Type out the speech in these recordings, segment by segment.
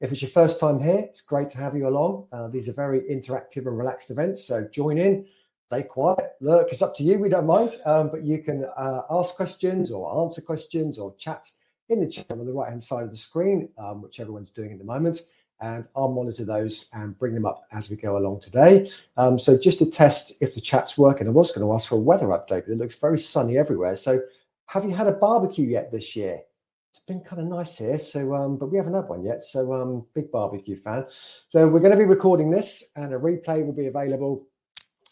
If it's your first time here, it's great to have you along. Uh, these are very interactive and relaxed events, so join in, stay quiet, look, it's up to you, we don't mind, um, but you can uh, ask questions or answer questions or chat in the chat on the right hand side of the screen, um, which everyone's doing at the moment. And I'll monitor those and bring them up as we go along today. Um, so, just to test if the chat's working, I was going to ask for a weather update, but it looks very sunny everywhere. So, have you had a barbecue yet this year? It's been kind of nice here. So, um, but we haven't had one yet. So, um, big barbecue fan. So, we're going to be recording this, and a replay will be available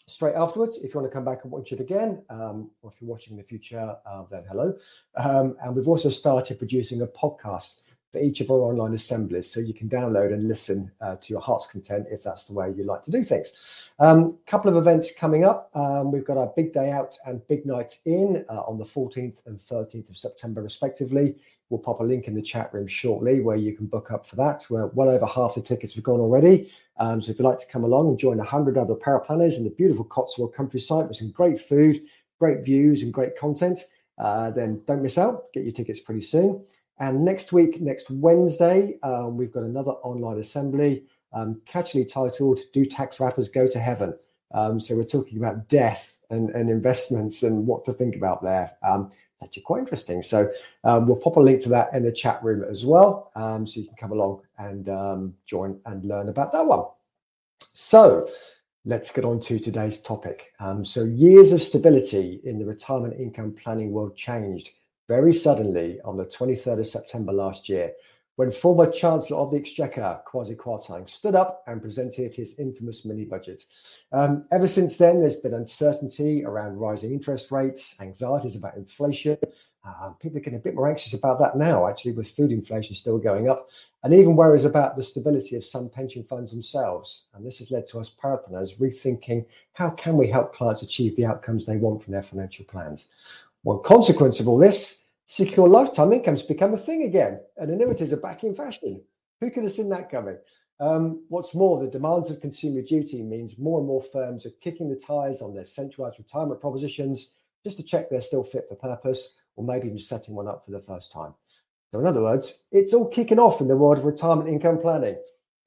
straight afterwards. If you want to come back and watch it again, um, or if you're watching in the future, uh, then hello. Um, and we've also started producing a podcast for each of our online assemblies, so you can download and listen uh, to your heart's content if that's the way you like to do things. A um, couple of events coming up. Um, we've got our big day out and big night in uh, on the 14th and 13th of September, respectively. We'll pop a link in the chat room shortly where you can book up for that. We're well over half the tickets have gone already. Um, so if you'd like to come along and join 100 other paraplanners in the beautiful Cotswold countryside with some great food, great views, and great content, uh, then don't miss out. Get your tickets pretty soon. And next week, next Wednesday, um, we've got another online assembly, um, catchily titled "Do Tax Wrappers Go to Heaven?" Um, so we're talking about death and, and, investments and what to think about there. Um, actually quite interesting. So um, we'll pop a link to that in the chat room as well, um, so you can come along and um, join and learn about that one. So let's get on to today's topic. So years of stability in the retirement income planning world changed very suddenly on the 23rd of September last year when former Chancellor of the Exchequer, Kwasi Kwarteng, stood up and presented his infamous mini budget. Um, ever since then, there's been uncertainty around rising interest rates, anxieties about inflation. Uh, people are getting a bit more anxious about that now, actually, with food inflation still going up, and even worries about the stability of some pension funds themselves. And this has led to us paraplanners rethinking how can we help clients achieve the outcomes they want from their financial plans. One consequence of all this secure lifetime incomes become a thing again, and annuities are back in fashion. Who could have seen that coming? Um, what's more, the demands of consumer duty means more and more firms are kicking the tires on their centralized retirement propositions just to check they're still fit for purpose, or maybe even setting one up for the first time. So, in other words, it's all kicking off in the world of retirement income planning.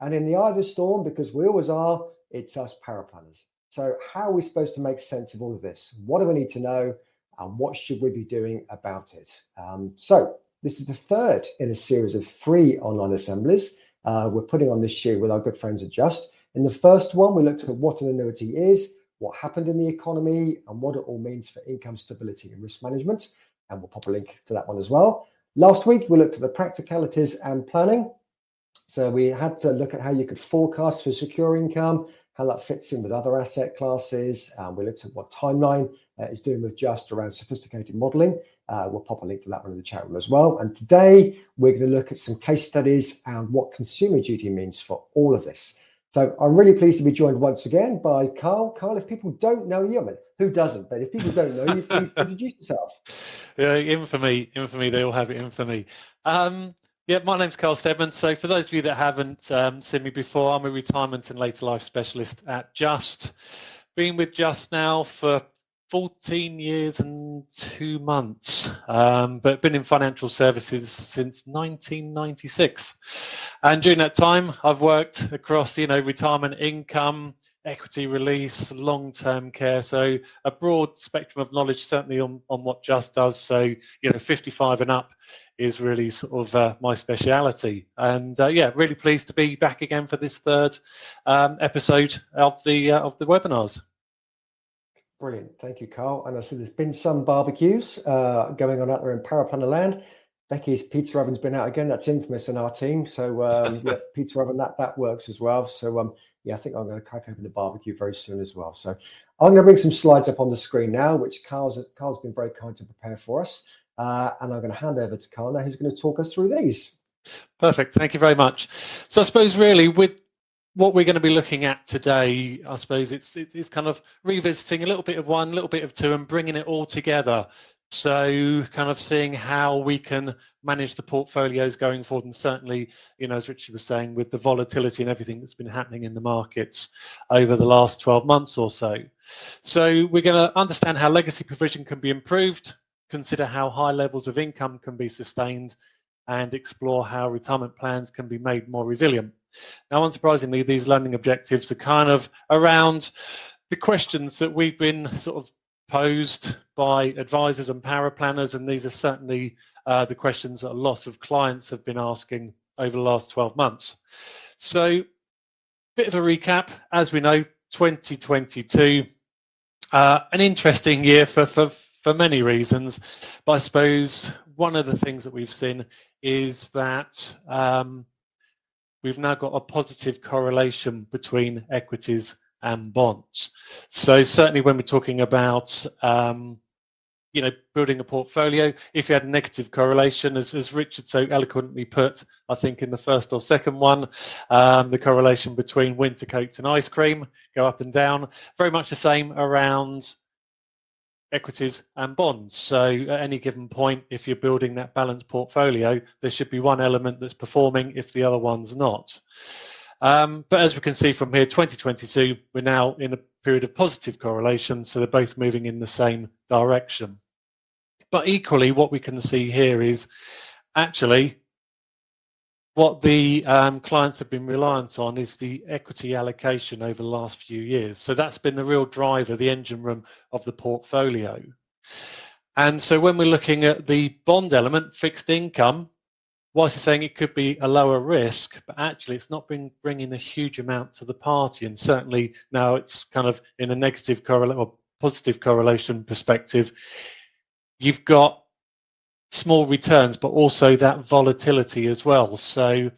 And in the eye of the storm, because we always are, it's us paraplanners. So, how are we supposed to make sense of all of this? What do we need to know? And what should we be doing about it? Um, so this is the third in a series of three online assemblies uh, we're putting on this year with our good friends at Just. In the first one, we looked at what an annuity is, what happened in the economy, and what it all means for income stability and risk management. And we'll pop a link to that one as well. Last week, we looked at the practicalities and planning. So we had to look at how you could forecast for secure income, how that fits in with other asset classes. Um, we looked at what timeline is doing with just around sophisticated modeling. Uh, we'll pop a link to that one in the chat room as well. And today we're going to look at some case studies and what consumer duty means for all of this. So I'm really pleased to be joined once again by Karl. Karl, if people don't know you, I mean, who doesn't? But if people don't know you, please introduce yourself. Yeah, infamy, infamy. They all have it infamy. Um, yeah, my name's Karl Steadman. So for those of you that haven't um, seen me before, I'm a retirement and later life specialist at Just. Been with Just now for 14 years and two months, um, but been in financial services since 1996. And during that time, I've worked across, you know, retirement income, equity release, long-term care. So a broad spectrum of knowledge, certainly on, on what Just does. So, you know, 55 and up is really sort of uh, my speciality. And uh, yeah, really pleased to be back again for this third um, episode of the uh, of the webinars. Brilliant. Thank you, Karl. And I see there's been some barbecues uh, going on out there in Paraplanner land. Becky's pizza oven's been out again. That's infamous in our team. So um, yeah, pizza oven that that works as well. So um, yeah, I think I'm going to crack open the barbecue very soon as well. So I'm going to bring some slides up on the screen now, which Karl's Karl's been very kind to prepare for us. Uh, and I'm going to hand over to Karl now, who's going to talk us through these. Perfect. Thank you very much. So I suppose really with what we're going to be looking at today, I suppose it's it's kind of revisiting a little bit of one, a little bit of two, and bringing it all together. So, kind of seeing how we can manage the portfolios going forward, and certainly, you know, as Richard was saying, with the volatility and everything that's been happening in the markets over the last 12 months or so. So, we're going to understand how legacy provision can be improved, consider how high levels of income can be sustained, and explore how retirement plans can be made more resilient. Now, unsurprisingly, these learning objectives are kind of around the questions that we've been sort of posed by advisors and paraplanners, and these are certainly uh, the questions that a lot of clients have been asking over the last 12 months. So, a bit of a recap. As we know, 2022, uh, an interesting year for, for, for many reasons, but I suppose one of the things that we've seen is that um, we've now got a positive correlation between equities and bonds. So certainly when we're talking about um, you know building a portfolio, if you had a negative correlation, as, as Richard so eloquently put, I think in the first or second one, um, the correlation between winter coats and ice cream go up and down. Very much the same around equities and bonds. So at any given point, if you're building that balanced portfolio, there should be one element that's performing if the other one's not. Um, but as we can see from here, 2022, we're now in a period of positive correlation, so they're both moving in the same direction. But equally, what we can see here is actually what the um, clients have been reliant on is the equity allocation over the last few years. So that's been the real driver, the engine room of the portfolio. And so when we're looking at the bond element, fixed income, whilst it's saying it could be a lower risk, but actually it's not been bringing a huge amount to the party. And certainly now it's kind of in a negative correlation or positive correlation perspective. You've got small returns, but also that volatility as well. So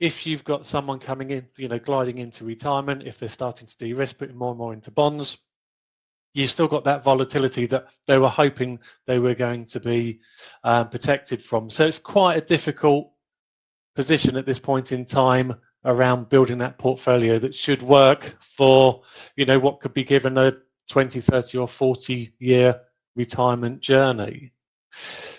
if you've got someone coming in, you know, gliding into retirement, if they're starting to de-risk, putting more and more into bonds, you've still got that volatility that they were hoping they were going to be um, protected from. So it's quite a difficult position at this point in time around building that portfolio that should work for, you know, what could be given a 20, 30 or 40 year retirement journey.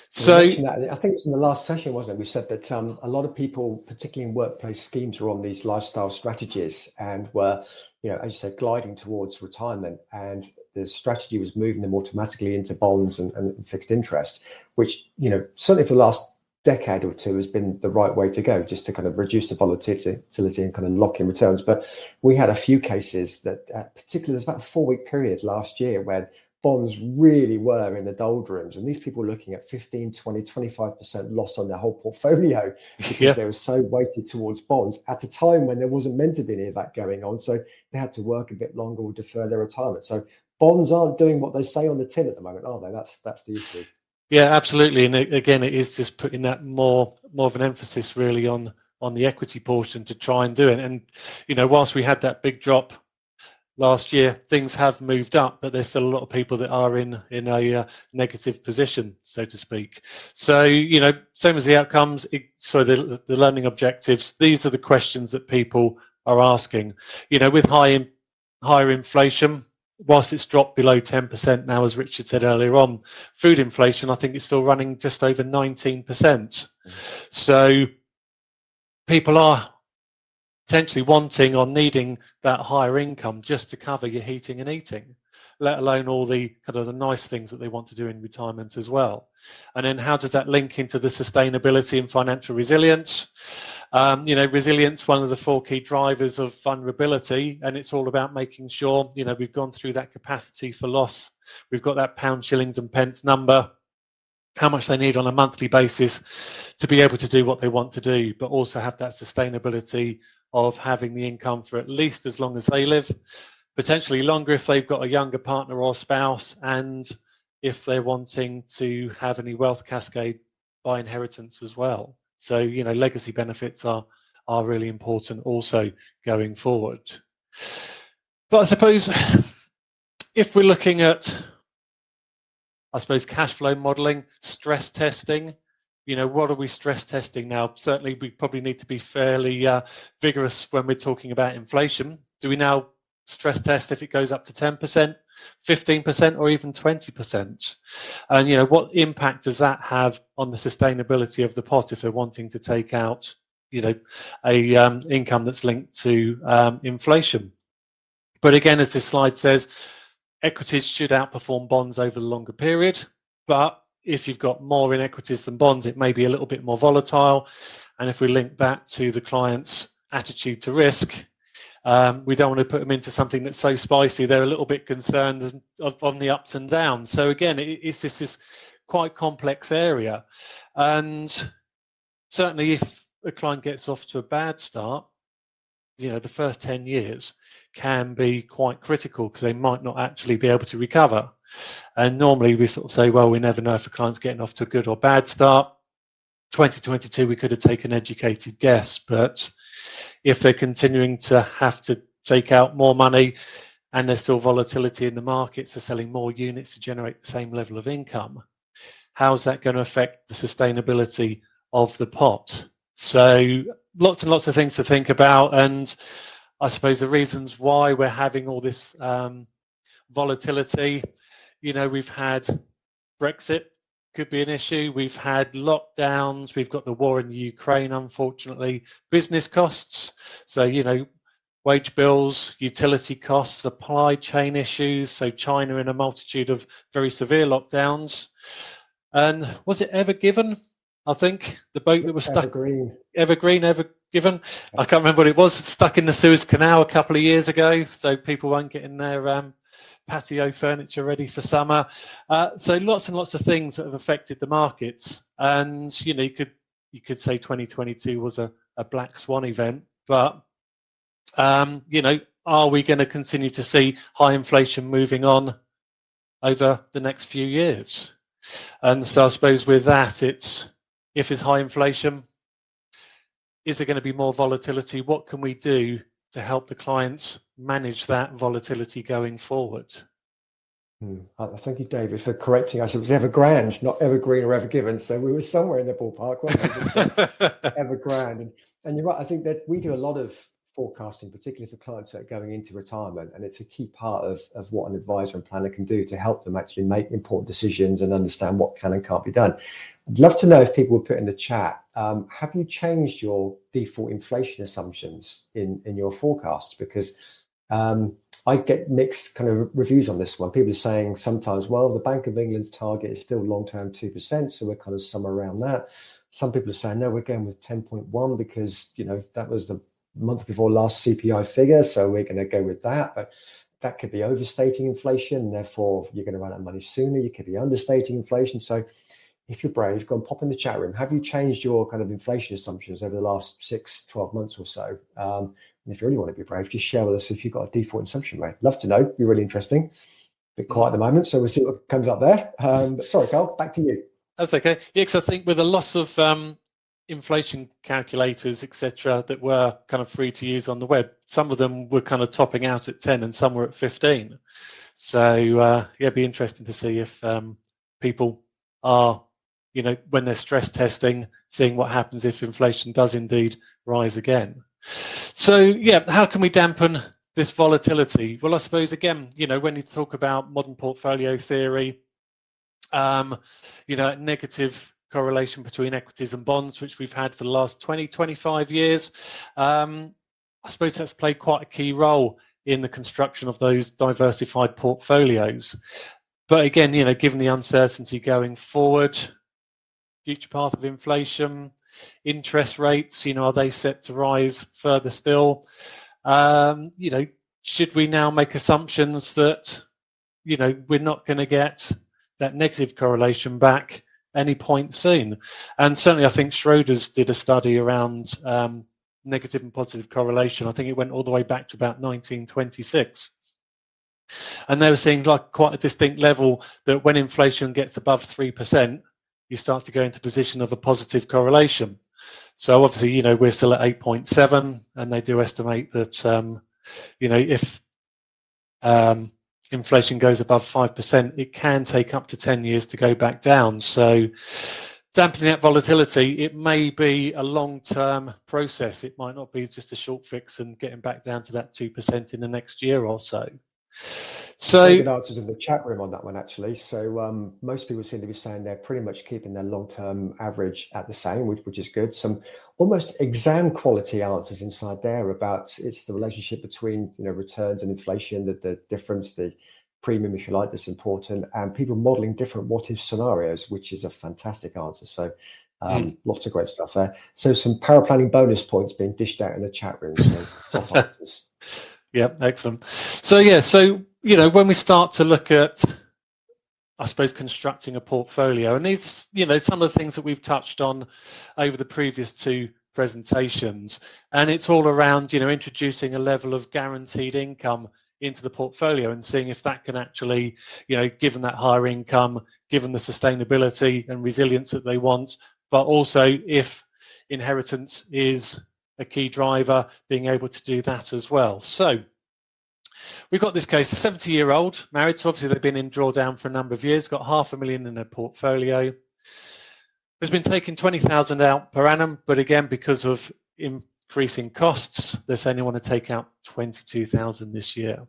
So I think it was in the last session, wasn't it? We said that um, a lot of people, particularly in workplace schemes, were on these lifestyle strategies and were, you know, as you said, gliding towards retirement. And the strategy was moving them automatically into bonds and, and fixed interest, which, you know, certainly for the last decade or two has been the right way to go, just to kind of reduce the volatility and kind of lock in returns. But we had a few cases that, uh, particularly, there's about a four week period last year where bonds really were in the doldrums. And these people were looking at 15, 20, 25% loss on their whole portfolio because yeah. they were so weighted towards bonds at a time when there wasn't meant to be any of that going on. So they had to work a bit longer or defer their retirement. So bonds aren't doing what they say on the tin at the moment, are they? That's that's the issue. Yeah, absolutely. And again, it is just putting that more more of an emphasis really on on the equity portion to try and do it. And you know, whilst we had that big drop last year things have moved up but there's still a lot of people that are in in a uh, negative position so to speak. So you know same as the outcomes so the the learning objectives these are the questions that people are asking. You know with high in, higher inflation whilst it's dropped below 10% now as richard said earlier on food inflation i think it's still running just over 19% mm-hmm. so people are potentially wanting or needing that higher income just to cover your heating and eating let alone all the kind of the nice things that they want to do in retirement as well. And then how does that link into the sustainability and financial resilience? Um, you know resilience one of the four key drivers of vulnerability and it's all about making sure you know we've gone through that capacity for loss. We've got that pound shillings and pence number how much they need on a monthly basis to be able to do what they want to do, but also have that sustainability of having the income for at least as long as they live, potentially longer if they've got a younger partner or spouse, and if they're wanting to have any wealth cascade by inheritance as well. So, you know, legacy benefits are are really important also going forward. But I suppose if we're looking at I suppose cash flow modeling, stress testing, you know, what are we stress testing now? Certainly, we probably need to be fairly uh, vigorous when we're talking about inflation. Do we now stress test if it goes up to 10%, 15%, or even 20%? And, you know, what impact does that have on the sustainability of the pot if they're wanting to take out, you know, a um, income that's linked to um, inflation? But again, as this slide says, equities should outperform bonds over the longer period. But if you've got more in equities than bonds, it may be a little bit more volatile. And if we link that to the client's attitude to risk, um, we don't want to put them into something that's so spicy. They're a little bit concerned on the ups and downs. So again, it's this, this quite complex area. And certainly if a client gets off to a bad start, you know, the first 10 years can be quite critical because they might not actually be able to recover. And normally we sort of say, well, we never know if a client's getting off to a good or bad start. 2022, we could have taken educated guess, but if they're continuing to have to take out more money and there's still volatility in the markets, they're selling more units to generate the same level of income, how's that going to affect the sustainability of the pot? So lots and lots of things to think about. And I suppose the reasons why we're having all this um, volatility, you know, we've had Brexit could be an issue. We've had lockdowns. We've got the war in Ukraine, unfortunately. Business costs. So, you know, wage bills, utility costs, supply chain issues. So, China in a multitude of very severe lockdowns. And was it Ever Given? I think the boat that was stuck. Evergreen. Evergreen, Ever Given. I can't remember what it was. Stuck in the Suez Canal a couple of years ago. So people weren't getting their um, patio furniture ready for summer. Uh, so lots and lots of things that have affected the markets. And you know, you could you could say 2022 was a, a black swan event, but um, you know, are we going to continue to see high inflation moving on over the next few years? And so I suppose with that, it's if it's high inflation, is there going to be more volatility? What can we do to help the clients manage that volatility going forward. Hmm. Thank you, David, for correcting us. It was Evergrande, not Evergreen or Evergiven. So we were somewhere in the ballpark, weren't we? Evergrande. And, and you're right. I think that we do a lot of forecasting, particularly for clients that are going into retirement. And it's a key part of, of what an advisor and planner can do to help them actually make important decisions and understand what can and can't be done. I'd love to know if people would put in the chat, um, have you changed your default inflation assumptions in, in your forecasts? Because um, I get mixed kind of reviews on this one. People are saying sometimes, well, the Bank of England's target is still long term 2%, so we're kind of somewhere around that. Some people are saying, no, we're going with 10.1 because, you know, that was the month before last CPI figure, so we're going to go with that. But that could be overstating inflation, therefore you're going to run out of money sooner. You could be understating inflation. So if you're brave, go and pop in the chat room. Have you changed your kind of inflation assumptions over the last six, 12 months or so? Um, and if you really want to be brave, just share with us if you've got a default assumption rate. Love to know. Be really interesting. A bit quiet at the moment, so we'll see what comes up there. Um, sorry, Karl, back to you. That's okay. Yeah, because I think with a loss of um, inflation calculators, etc., that were kind of free to use on the web, some of them were kind of topping out at 10 and some were at 15. So, uh, yeah, it'd be interesting to see if um, people are you know, when they're stress testing, seeing what happens if inflation does indeed rise again. So, yeah, how can we dampen this volatility? Well, I suppose again, you know, when you talk about modern portfolio theory, um, you know, negative correlation between equities and bonds, which we've had for the last 20, 25 years, um, I suppose that's played quite a key role in the construction of those diversified portfolios. But again, you know, given the uncertainty going forward, future path of inflation, interest rates, you know, are they set to rise further still? Um, you know, should we now make assumptions that, you know, we're not going to get that negative correlation back any point soon? And certainly, I think Schroders did a study around um, negative and positive correlation. I think it went all the way back to about 1926. And they were seeing like quite a distinct level that when inflation gets above 3%, you start to go into position of a positive correlation. So obviously, you know, we're still at 8.7, and they do estimate that, um, you know, if um, inflation goes above 5%, it can take up to 10 years to go back down. So dampening that volatility, it may be a long-term process. It might not be just a short fix and getting back down to that 2% in the next year or so. So good answers in the chat room on that one actually. So um, most people seem to be saying they're pretty much keeping their long-term average at the same, which, which is good. Some almost exam quality answers inside there about it's the relationship between you know returns and inflation, that the difference, the premium, if you like, that's important, and people modeling different what if scenarios, which is a fantastic answer. So, um, mm. lots of great stuff there. So, some paraplanning bonus points being dished out in the chat room. So, top answers. Yeah, excellent. So, yeah, so, you know, when we start to look at, I suppose, constructing a portfolio, and these, you know, some of the things that we've touched on over the previous two presentations, and it's all around, you know, introducing a level of guaranteed income into the portfolio and seeing if that can actually, you know, given that higher income, given the sustainability and resilience that they want, but also if inheritance is a key driver, being able to do that as well. So we've got this case, a 70 year old married, so obviously they've been in drawdown for a number of years, got half a million in their portfolio. Has been taking 20,000 out per annum, but again, because of increasing costs. they're saying they want to take out 22,000 this year.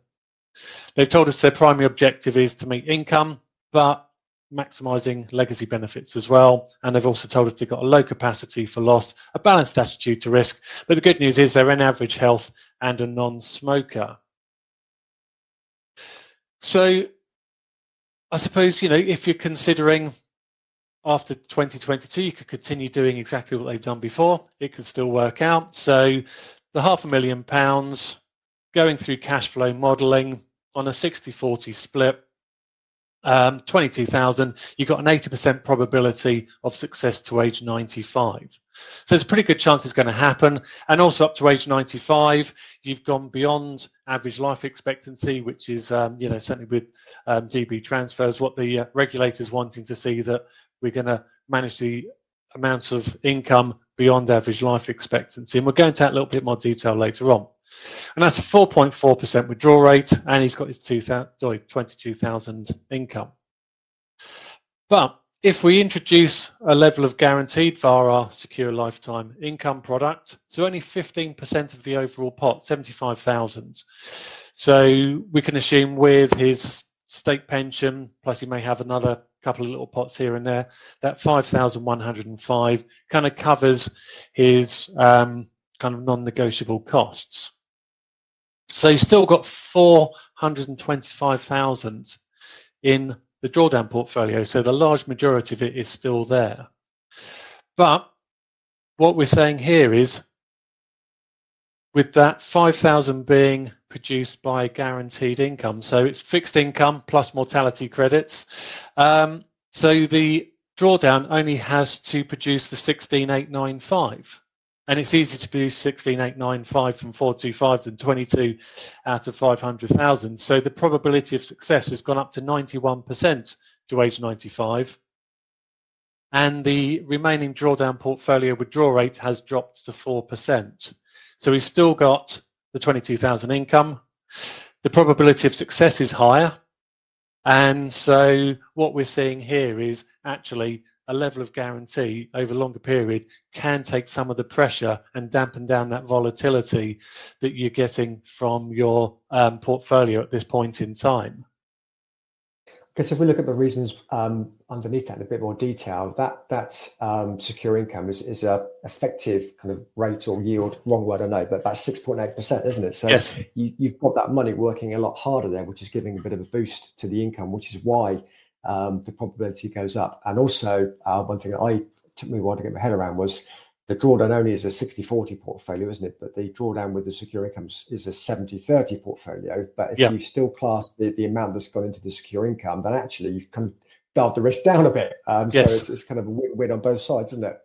They've told us their primary objective is to meet income, but maximizing legacy benefits as well. And they've also told us they've got a low capacity for loss, a balanced attitude to risk. But the good news is they're in average health and a non-smoker. So I suppose, you know, if you're considering after 2022, you could continue doing exactly what they've done before. It could still work out. So the half a million pounds going through cash flow modeling on a 60-40 split, um, 22,000, you've got an 80% probability of success to age 95. So there's a pretty good chance it's going to happen. And also up to age 95, you've gone beyond average life expectancy, which is, um, you know, certainly with um, DB transfers, what the uh, regulators wanting to see that we're going to manage the amount of income beyond average life expectancy. And we'll go into that a little bit more detail later on. And that's a 4.4% withdrawal rate, and he's got his 22,000 income. But if we introduce a level of guaranteed via our secure lifetime income product, so only 15% of the overall pot, 75,000. So we can assume with his state pension, plus he may have another couple of little pots here and there. That 5,105 kind of covers his um, kind of non-negotiable costs. So you've still got 425,000 in the drawdown portfolio. So the large majority of it is still there. But what we're saying here is with that 5,000 being produced by guaranteed income. So it's fixed income plus mortality credits. Um, so the drawdown only has to produce the 16895. And it's easier to produce 16895 from 425 than 22 out of 500,000. So the probability of success has gone up to 91% to age 95. And the remaining drawdown portfolio withdrawal rate has dropped to 4%. So we've still got the 22,000 income. The probability of success is higher. And so what we're seeing here is actually a level of guarantee over a longer period can take some of the pressure and dampen down that volatility that you're getting from your um, portfolio at this point in time guess if we look at the reasons um, underneath that in a bit more detail, that that um, secure income is, is a effective kind of rate or yield. Wrong word, I know, but about six point eight percent, isn't it? So yes. you, you've got that money working a lot harder there, which is giving a bit of a boost to the income, which is why um, the probability goes up. And also, uh, one thing that I took me a while to get my head around was the drawdown only is a 60-40 portfolio, isn't it? But the drawdown with the secure incomes is a 70-30 portfolio. But if yeah. you still class the, the amount that's gone into the secure income, then actually you've kind of dialed the risk down a bit. Um, yes. So it's, it's kind of a win-win on both sides, isn't it?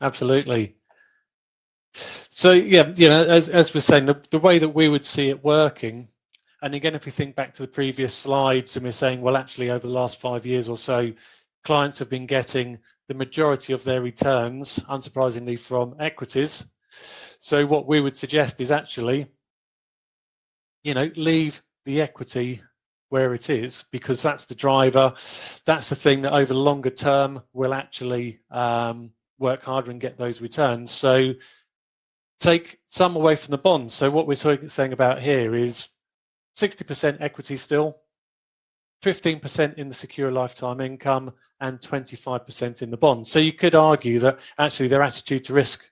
Absolutely. So yeah, you know, as as we're saying, the, the way that we would see it working, and again, if we think back to the previous slides, and we're saying, well, actually, over the last five years or so, clients have been getting the majority of their returns, unsurprisingly, from equities. So what we would suggest is actually, you know, leave the equity where it is because that's the driver. That's the thing that over the longer term will actually um, work harder and get those returns. So take some away from the bonds. So what we're saying about here is 60% equity still, 15% in the secure lifetime income and 25% in the bonds. So you could argue that actually their attitude to risk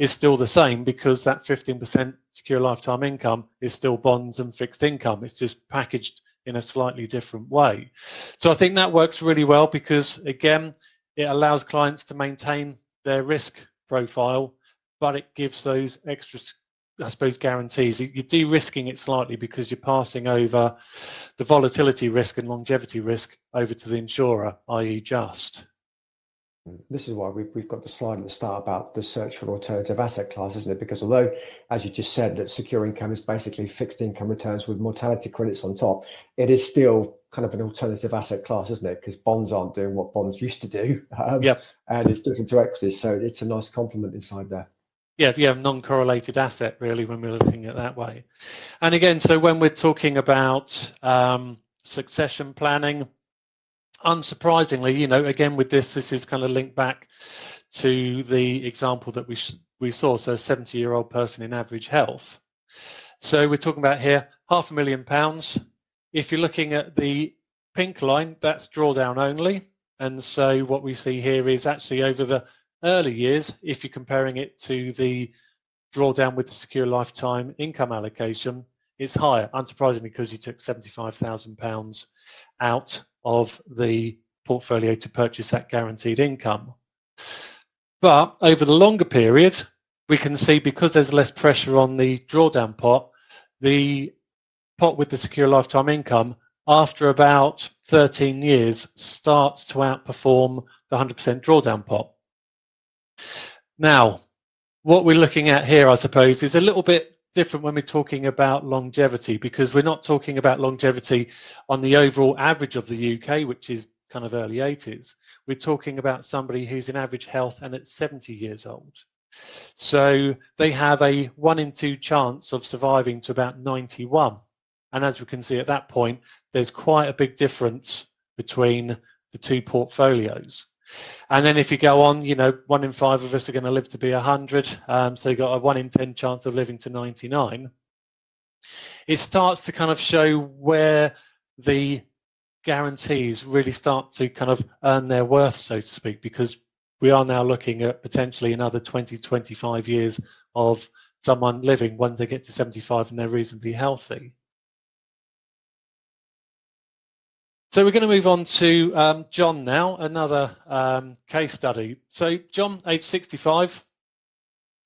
is still the same because that 15% secure lifetime income is still bonds and fixed income. It's just packaged in a slightly different way. So I think that works really well because again, it allows clients to maintain their risk profile, but it gives those extra, I suppose, guarantees. You're de-risking it slightly because you're passing over the volatility risk and longevity risk over to the insurer, i.e. just. This is why we've, we've got the slide at the start about the search for alternative asset class, isn't it? Because although, as you just said, that secure income is basically fixed income returns with mortality credits on top, it is still kind of an alternative asset class, isn't it? Because bonds aren't doing what bonds used to do. Um, yeah. And it's different to equities. So it's a nice complement inside there. Yeah, yeah, non-correlated asset really when we're looking at that way. And again, so when we're talking about um, succession planning, unsurprisingly, you know, again with this, this is kind of linked back to the example that we we saw. So, a 70-year-old person in average health. So we're talking about here half a million pounds. If you're looking at the pink line, that's drawdown only. And so what we see here is actually over the early years, if you're comparing it to the drawdown with the secure lifetime income allocation, it's higher, unsurprisingly, because you took £75,000 out of the portfolio to purchase that guaranteed income. But over the longer period, we can see because there's less pressure on the drawdown pot, the pot with the secure lifetime income after about 13 years starts to outperform the 100% drawdown pot. Now, what we're looking at here, I suppose, is a little bit different when we're talking about longevity because we're not talking about longevity on the overall average of the UK, which is kind of early 80s. We're talking about somebody who's in average health and at 70 years old. So they have a one in two chance of surviving to about 91. And as we can see at that point, there's quite a big difference between the two portfolios. And then if you go on, you know, one in five of us are going to live to be 100. Um, so you've got a one in 10 chance of living to 99. It starts to kind of show where the guarantees really start to kind of earn their worth, so to speak, because we are now looking at potentially another 20, 25 years of someone living once they get to 75 and they're reasonably healthy. So we're going to move on to um, John now, another um, case study. So John, age 65,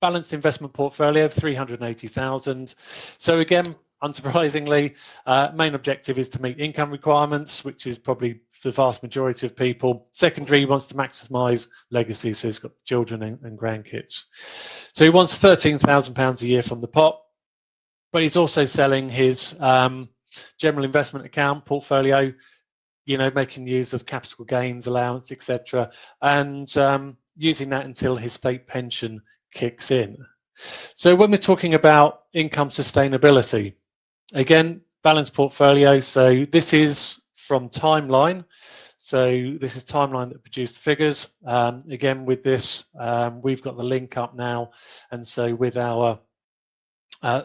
balanced investment portfolio of 380,000. So again, unsurprisingly, uh, main objective is to meet income requirements, which is probably the vast majority of people. Secondary, he wants to maximize legacy, so he's got children and, and grandkids. So he wants £13,000 a year from the pot, but he's also selling his um, general investment account portfolio you know, making use of capital gains allowance, etc., and um, using that until his state pension kicks in. So when we're talking about income sustainability, again, balanced portfolio. So this is from Timeline. So this is Timeline that produced the figures. Um, again, with this, um, we've got the link up now. And so with our uh,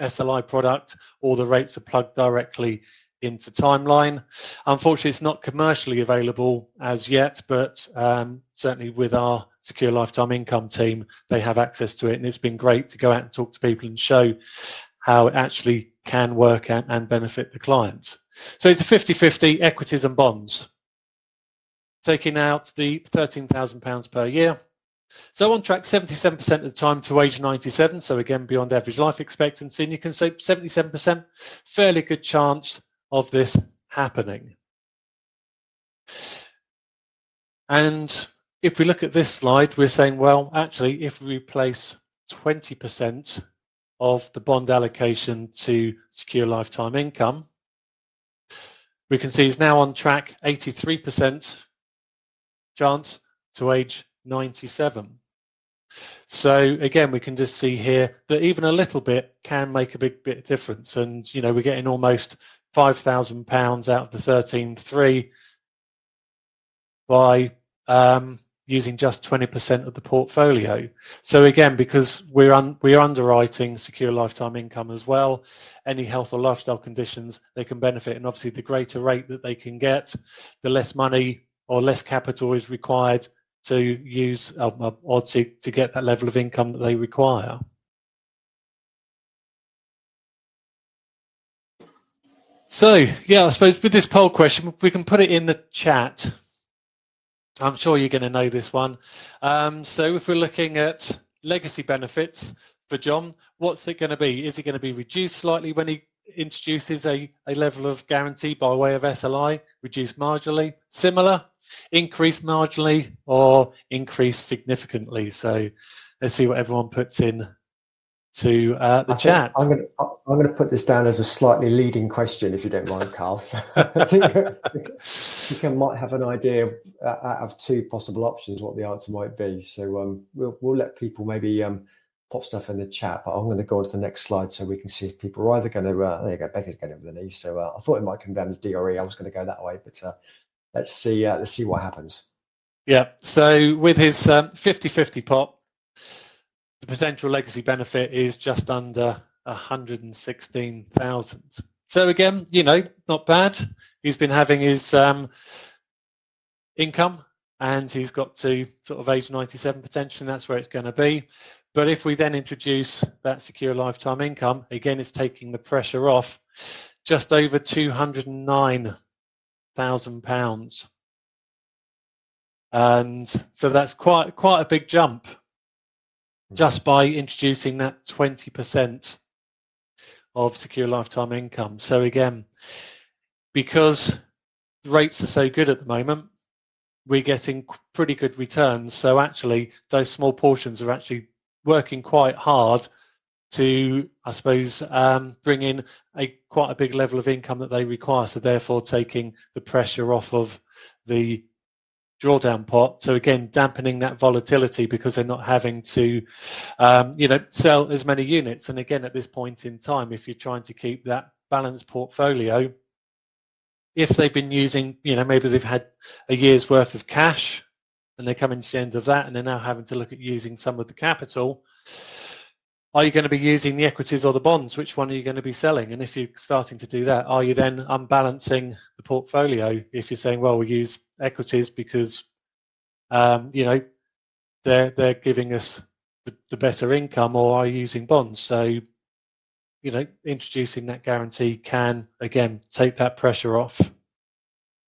SLI product, all the rates are plugged directly into Timeline. Unfortunately, it's not commercially available as yet, but um, certainly with our Secure Lifetime Income team, they have access to it. And it's been great to go out and talk to people and show how it actually can work and, and benefit the clients. So it's a 50 50 equities and bonds. Taking out the £13,000 per year. So on track 77% of the time to age 97, so again beyond average life expectancy, and you can say 77%, fairly good chance of this happening. And if we look at this slide, we're saying, well, actually, if we replace 20% of the bond allocation to secure lifetime income, we can see he's now on track 83% chance to age 97. So again, we can just see here that even a little bit can make a big bit difference. And, you know, we're getting almost £5,000 out of the 13.3 by um, using just 20% of the portfolio. So again, because we're un- we're underwriting secure lifetime income as well, any health or lifestyle conditions they can benefit, and obviously the greater rate that they can get, the less money or less capital is required to use uh, or to, to get that level of income that they require. So, yeah, I suppose with this poll question, we can put it in the chat. I'm sure you're going to know this one. Um, so, if we're looking at legacy benefits for John, what's it going to be? Is it going to be reduced slightly when he introduces a, a level of guarantee by way of SLI, reduced marginally, similar, increased marginally, or increased significantly? So, let's see what everyone puts in to uh, the I chat. I'm going, to, I'm going to put this down as a slightly leading question, if you don't mind, Karl. So I think you can, might have an idea uh, out of two possible options what the answer might be. So um, we'll we'll let people maybe um, pop stuff in the chat, but I'm going to go on to the next slide so we can see if people are either going to. Uh, there you go, Becca's getting over the knee. So uh, I thought it might come down as DRE. I was going to go that way, but uh, let's see. Uh, let's see what happens. Yeah. So with his um, 50-50 pot, the potential legacy benefit is just under 116,000. So again, you know, not bad. He's been having his um, income and he's got to sort of age 97 potentially, and that's where it's going to be. But if we then introduce that secure lifetime income, again, it's taking the pressure off just over £209,000. And so that's quite quite a big jump just by introducing that 20% of secure lifetime income. So again, because rates are so good at the moment, we're getting pretty good returns. So actually, those small portions are actually working quite hard to, I suppose, um, bring in a quite a big level of income that they require. So therefore, taking the pressure off of the drawdown pot. So again, dampening that volatility because they're not having to, um, you know, sell as many units. And again, at this point in time, if you're trying to keep that balanced portfolio, if they've been using, you know, maybe they've had a year's worth of cash and they're coming to the end of that and they're now having to look at using some of the capital, are you going to be using the equities or the bonds? Which one are you going to be selling? And if you're starting to do that, are you then unbalancing the portfolio? If you're saying, well, we use equities because, um, you know, they're they're giving us the, the better income, or are using bonds? So, you know, introducing that guarantee can again take that pressure off.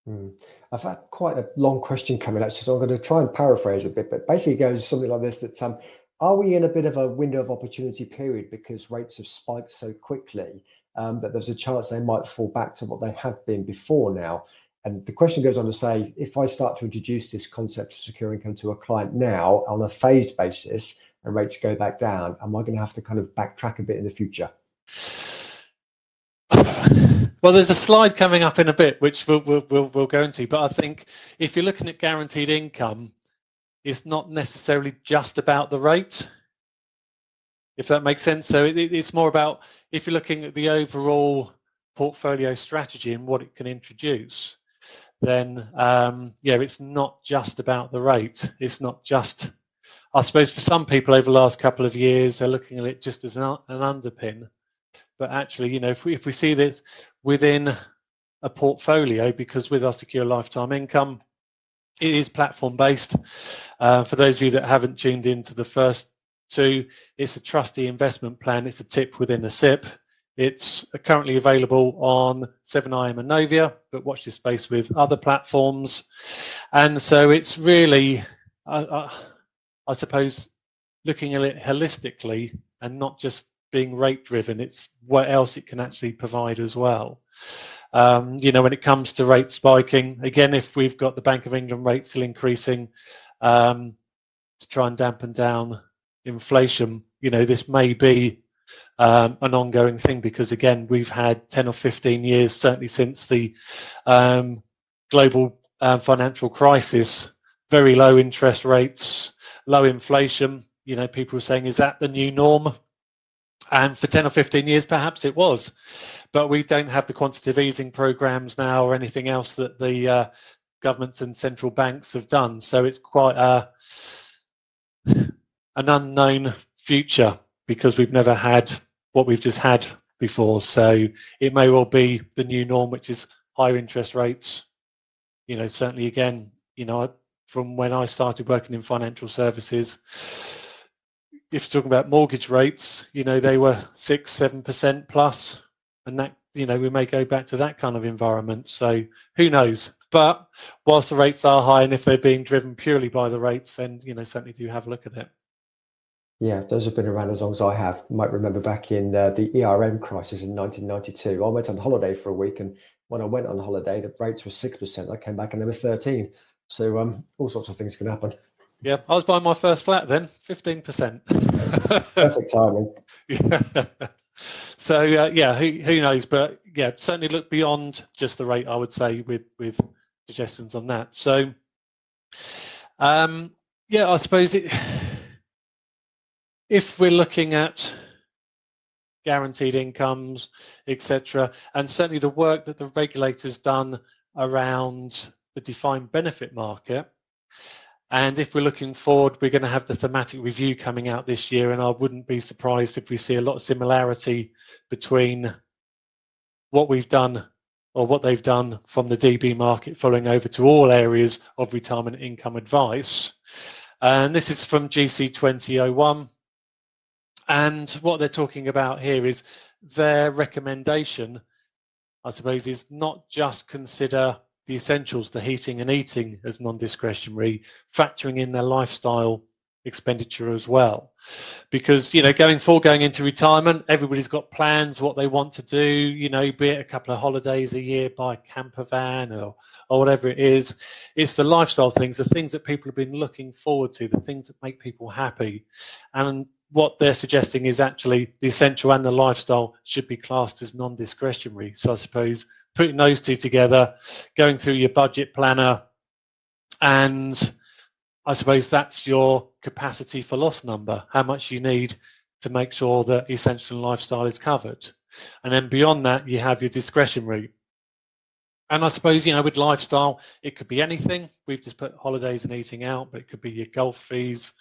Hmm. I've had quite a long question coming out, so I'm going to try and paraphrase a bit, but basically it goes something like this: that um, are we in a bit of a window of opportunity period because rates have spiked so quickly um, that there's a chance they might fall back to what they have been before now? And the question goes on to say, if I start to introduce this concept of secure income to a client now on a phased basis and rates go back down, am I going to have to kind of backtrack a bit in the future? Well, there's a slide coming up in a bit, which we'll, we'll, we'll, go into. But I think if you're looking at guaranteed income, it's not necessarily just about the rate, if that makes sense. So it, it's more about if you're looking at the overall portfolio strategy and what it can introduce, then um, yeah, it's not just about the rate. It's not just, I suppose, for some people over the last couple of years, they're looking at it just as an, an underpin. But actually, you know, if we if we see this within a portfolio, because with our secure lifetime income, it is platform based. Uh, for those of you that haven't tuned into the first two, it's a trustee investment plan. It's a tip within a SIPP. It's currently available on 7IM and Novia, but watch this space with other platforms. And so it's really, I, I suppose, looking at it holistically and not just being rate driven. It's what else it can actually provide as well. Um, you know, when it comes to rate spiking, again, if we've got the Bank of England rate still increasing um, to try and dampen down inflation, you know, this may be um, an ongoing thing because, again, we've had 10 or 15 years, certainly since the um, global uh, financial crisis, very low interest rates, low inflation. You know, people are saying, is that the new norm? And for 10 or 15 years, perhaps it was but we don't have the quantitative easing programs now or anything else that the uh, governments and central banks have done. So it's quite a, an unknown future because we've never had what we've just had before. So it may well be the new norm, which is higher interest rates. You know, certainly again, you know, from when I started working in financial services, if you're talking about mortgage rates, you know, they were six, seven percent plus and that you know, we may go back to that kind of environment. So who knows? But whilst the rates are high, and if they're being driven purely by the rates, then you know certainly do have a look at it. Yeah, those have been around as long as I have. You might remember back in uh, the ERM crisis in 1992. I went on holiday for a week, and when I went on holiday, the rates were six percent. I came back and they were 13. So um, all sorts of things can happen. Yeah, I was buying my first flat then, 15%. Perfect timing. yeah. So uh, yeah, who who knows? But yeah, certainly look beyond just the rate. I would say with with suggestions on that. So um, yeah, I suppose it. If we're looking at guaranteed incomes, etc., and certainly the work that the regulator's done around the defined benefit market, and if we're looking forward, we're going to have the thematic review coming out this year, and I wouldn't be surprised if we see a lot of similarity between what we've done or what they've done from the DB market following over to all areas of retirement income advice. And this is from GC 2001. And what they're talking about here is their recommendation, I suppose, is not just consider the essentials, the heating and eating as non-discretionary, factoring in their lifestyle expenditure as well. Because, you know, going forward, going into retirement, everybody's got plans, what they want to do, you know, be it a couple of holidays a year, buy a camper van or, or whatever it is. It's the lifestyle things, the things that people have been looking forward to, the things that make people happy. And what they're suggesting is actually the essential and the lifestyle should be classed as non-discretionary. So I suppose putting those two together, going through your budget planner, and I suppose that's your capacity for loss number, how much you need to make sure that essential lifestyle is covered. And then beyond that, you have your discretionary. And I suppose, you know, with lifestyle, it could be anything. We've just put holidays and eating out, but it could be your golf fees,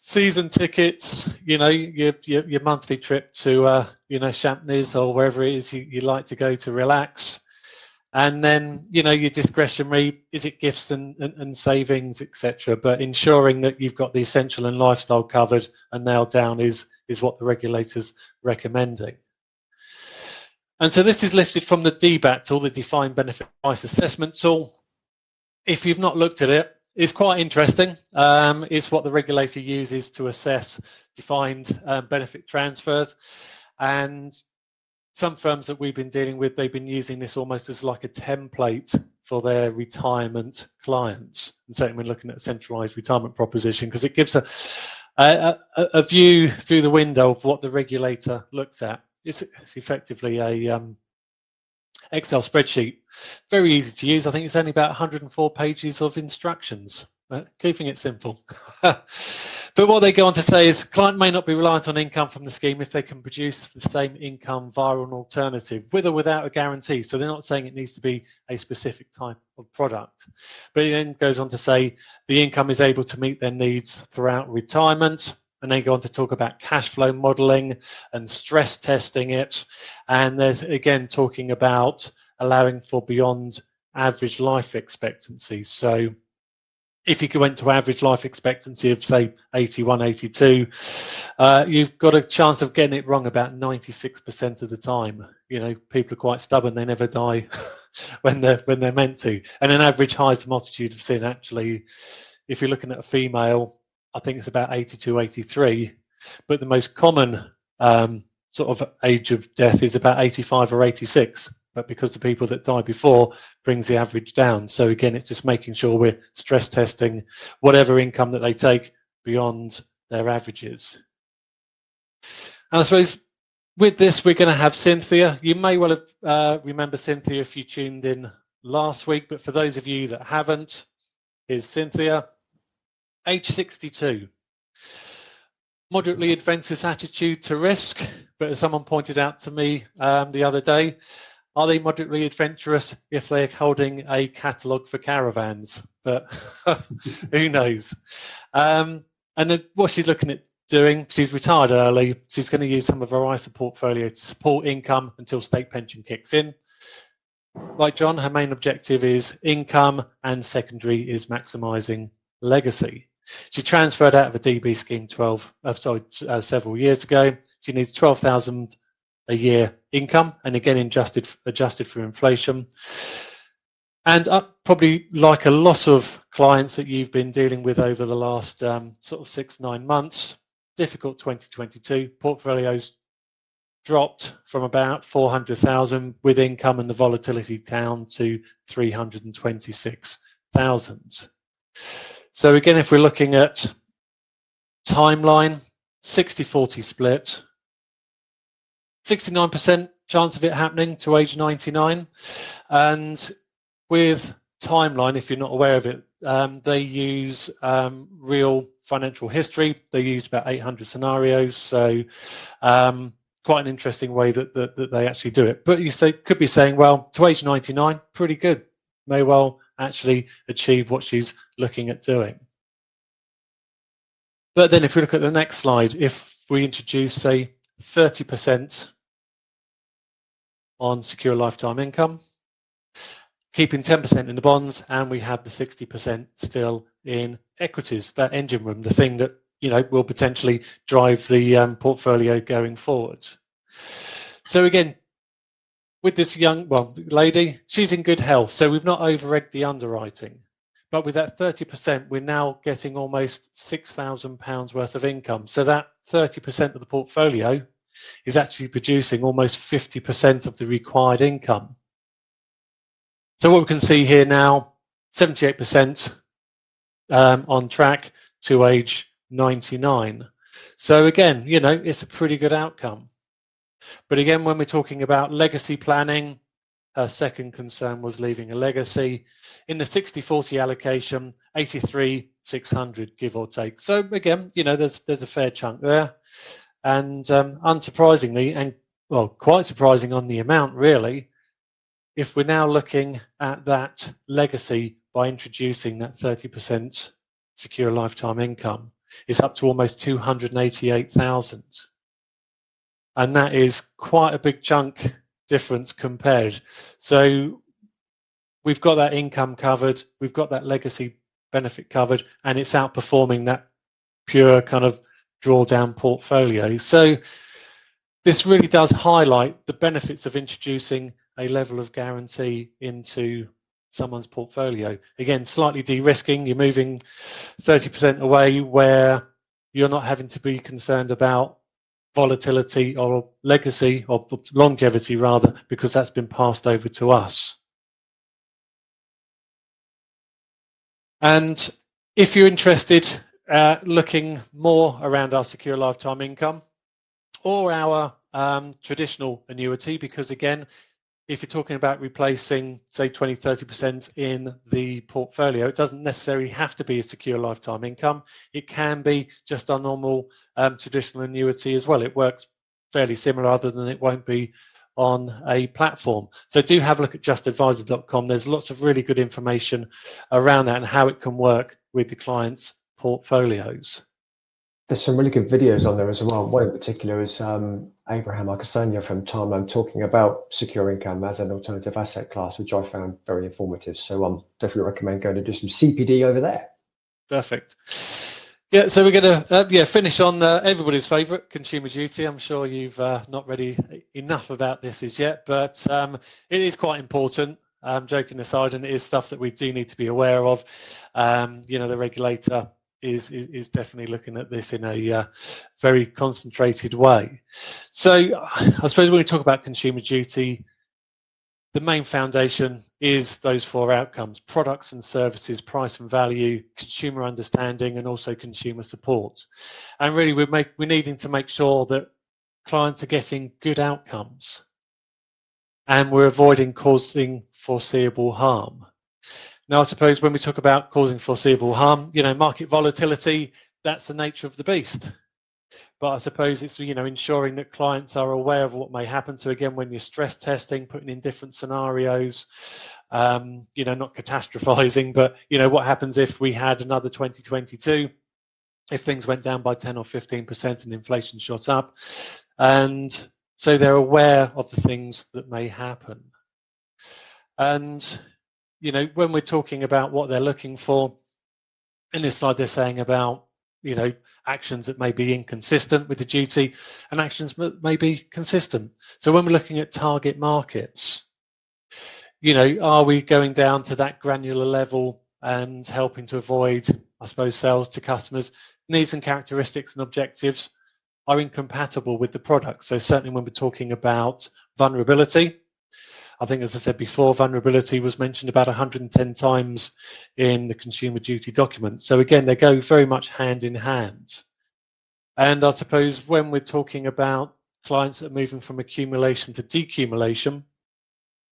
season tickets, you know, your your, your monthly trip to uh, you know Champneys or wherever it is you, you like to go to relax, and then you know your discretionary is it gifts and, and, and savings etc. But ensuring that you've got the essential and lifestyle covered and nailed down is is what the regulators recommending. And so this is lifted from the DBAT tool, the Defined Benefit Advice Assessment tool. If you've not looked at it, it's quite interesting. Um, it's what the regulator uses to assess defined um, benefit transfers. And some firms that we've been dealing with, they've been using this almost as like a template for their retirement clients. And certainly when looking at a centralized retirement proposition, because it gives a, a, a, view through the window of what the regulator looks at. It's, it's effectively a um, Excel spreadsheet. Very easy to use. I think it's only about 104 pages of instructions, uh, keeping it simple. but what they go on to say is client may not be reliant on income from the scheme if they can produce the same income via an alternative, with or without a guarantee. So they're not saying it needs to be a specific type of product. But it then goes on to say the income is able to meet their needs throughout retirement and then go on to talk about cash flow modeling and stress testing it. And there's again talking about allowing for beyond average life expectancy. So if you went to average life expectancy of say 81 82 uh, you've got a chance of getting it wrong about 96% of the time you know people are quite stubborn they never die when they're when they're meant to and an average height multitude of sin actually if you're looking at a female I think it's about 82, 83. But the most common um, sort of age of death is about 85 or 86. But because the people that die before brings the average down. So again, it's just making sure we're stress testing whatever income that they take beyond their averages. And I suppose with this, we're going to have Cynthia. You may well have, uh, remember Cynthia if you tuned in last week, but for those of you that haven't, here's Cynthia age 62. Moderately adventurous attitude to risk, but as someone pointed out to me um, the other day, are they moderately adventurous if they're holding a catalogue for caravans? But who knows? Um, and then what she's looking at doing, she's retired early. She's going to use some of her ISA portfolio to support income until state pension kicks in. Like John, her main objective is income, and secondary is maximising legacy. She transferred out of a DB scheme 12, uh, sorry, uh, several years ago. She needs 12,000 a year income, and again adjusted adjusted for inflation. And uh, probably like a lot of clients that you've been dealing with over the last um, sort of six nine months, difficult 2022 portfolios dropped from about 400,000 with income and the volatility down to 326,000. So again, if we're looking at timeline, 60-40 split, 69% chance of it happening to age 99. And with timeline, if you're not aware of it, um, they use um, real financial history. They use about 800 scenarios. So um, quite an interesting way that, that, that they actually do it. But you say, could be saying, well, to age 99, pretty good. May well actually achieve what she's looking at doing. But then if we look at the next slide, if we introduce, say, 30% on secure lifetime income, keeping 10% in the bonds, and we have the 60% still in equities, that engine room, the thing that you know will potentially drive the um, portfolio going forward. So again, with this young well lady, she's in good health, so we've not over-egged the underwriting. But with that 30%, we're now getting almost £6,000 worth of income. So that 30% of the portfolio is actually producing almost 50% of the required income. So what we can see here now, 78% um, on track to age 99. So again, you know, it's a pretty good outcome. But again, when we're talking about legacy planning, her second concern was leaving a legacy. In the 60-40 allocation, 83, 600, give or take. So again, you know, there's there's a fair chunk there. And um, unsurprisingly, and well, quite surprising on the amount, really, if we're now looking at that legacy by introducing that 30% secure lifetime income, it's up to almost 288,000. And that is quite a big chunk difference compared. So we've got that income covered, we've got that legacy benefit covered, and it's outperforming that pure kind of drawdown portfolio. So this really does highlight the benefits of introducing a level of guarantee into someone's portfolio. Again, slightly de-risking, you're moving 30% away where you're not having to be concerned about volatility or legacy or longevity rather, because that's been passed over to us. And if you're interested uh, looking more around our secure lifetime income or our um, traditional annuity, because again, if you're talking about replacing, say, 20, 30% in the portfolio, it doesn't necessarily have to be a secure lifetime income. It can be just our normal um, traditional annuity as well. It works fairly similar, other than it won't be on a platform. So do have a look at justadviser.com. There's lots of really good information around that and how it can work with the client's portfolios. There's some really good videos on there as well. One in particular is um, Abraham Okusanya from Timeline talking about secure income as an alternative asset class, which I found very informative. So I um, definitely recommend going to do some CPD over there. Perfect. Yeah, so we're going to uh, yeah finish on uh, everybody's favourite consumer duty. I'm sure you've uh, not read enough about this as yet, but um, it is quite important. Um, joking aside, and it is stuff that we do need to be aware of. Um, you know, the regulator is, is, is definitely looking at this in a uh, very concentrated way. So I suppose when we talk about consumer duty, the main foundation is those four outcomes products and services price and value consumer understanding and also consumer support and really we're, make, we're needing to make sure that clients are getting good outcomes and we're avoiding causing foreseeable harm now, I suppose when we talk about causing foreseeable harm, you know, market volatility, that's the nature of the beast. But I suppose it's, you know, ensuring that clients are aware of what may happen. So again, when you're stress testing, putting in different scenarios, um, you know, not catastrophizing, but, you know, what happens if we had another 2022, if things went down by 10 or 15% and inflation shot up. And so they're aware of the things that may happen. And you know, when we're talking about what they're looking for, in this slide they're saying about you know actions that may be inconsistent with the duty and actions that may be consistent. So when we're looking at target markets you know are we going down to that granular level and helping to avoid i suppose sales to customers? Needs and characteristics and objectives are incompatible with the product. So certainly when we're talking about vulnerability I think, as I said before, vulnerability was mentioned about 110 times in the consumer duty document. So again, they go very much hand in hand. And I suppose when we're talking about clients that are moving from accumulation to decumulation,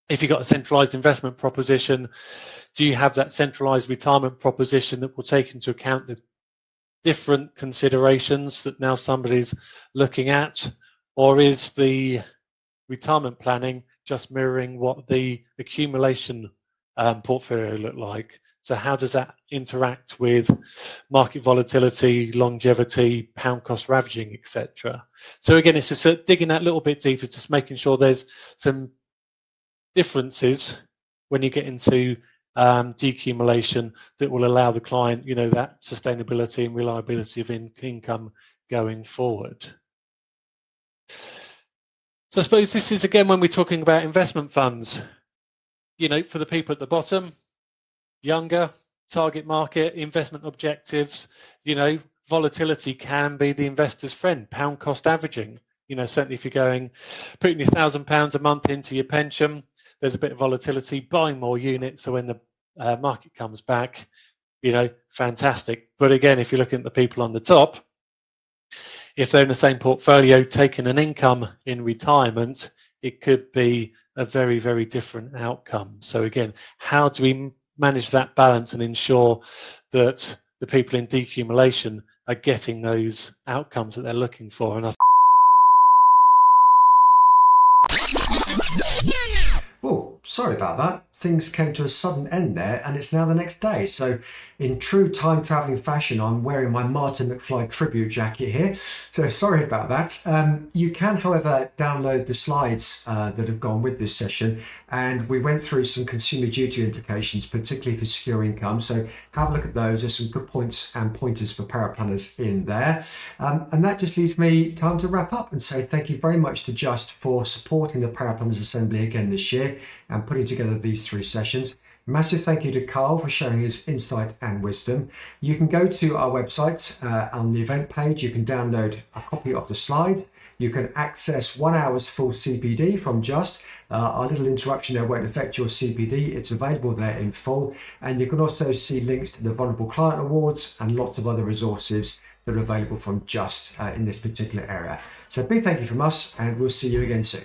if you've got a centralized investment proposition, do you have that centralized retirement proposition that will take into account the different considerations that now somebody's looking at? Or is the retirement planning just mirroring what the accumulation um, portfolio look like. So how does that interact with market volatility, longevity, pound cost ravaging, etc. So again, it's just digging that little bit deeper, just making sure there's some differences when you get into um, decumulation that will allow the client, you know, that sustainability and reliability of in- income going forward. So I suppose this is again when we're talking about investment funds. You know, for the people at the bottom, younger, target market, investment objectives, you know, volatility can be the investor's friend, pound cost averaging. You know, certainly if you're going putting your thousand pounds a month into your pension, there's a bit of volatility, buying more units. So when the uh, market comes back, you know, fantastic. But again, if you're looking at the people on the top, if they're in the same portfolio taking an income in retirement, it could be a very, very different outcome. So again, how do we manage that balance and ensure that the people in decumulation are getting those outcomes that they're looking for? And I Oh, sorry about that. Things came to a sudden end there, and it's now the next day. So, in true time traveling fashion, I'm wearing my Martin McFly tribute jacket here. So, sorry about that. Um, you can, however, download the slides uh, that have gone with this session, and we went through some consumer duty implications, particularly for secure income. So, have a look at those. There's some good points and pointers for paraplanners in there. Um, and that just leaves me time to wrap up and say thank you very much to Just for supporting the Paraplanners Assembly again this year and putting together these sessions. Massive thank you to Karl for sharing his insight and wisdom. You can go to our website uh, on the event page. You can download a copy of the slide. You can access one hour's full CPD from Just. Uh, our little interruption there won't affect your CPD. It's available there in full. And you can also see links to the Vulnerable Client Awards and lots of other resources that are available from Just uh, in this particular area. So big thank you from us and we'll see you again soon.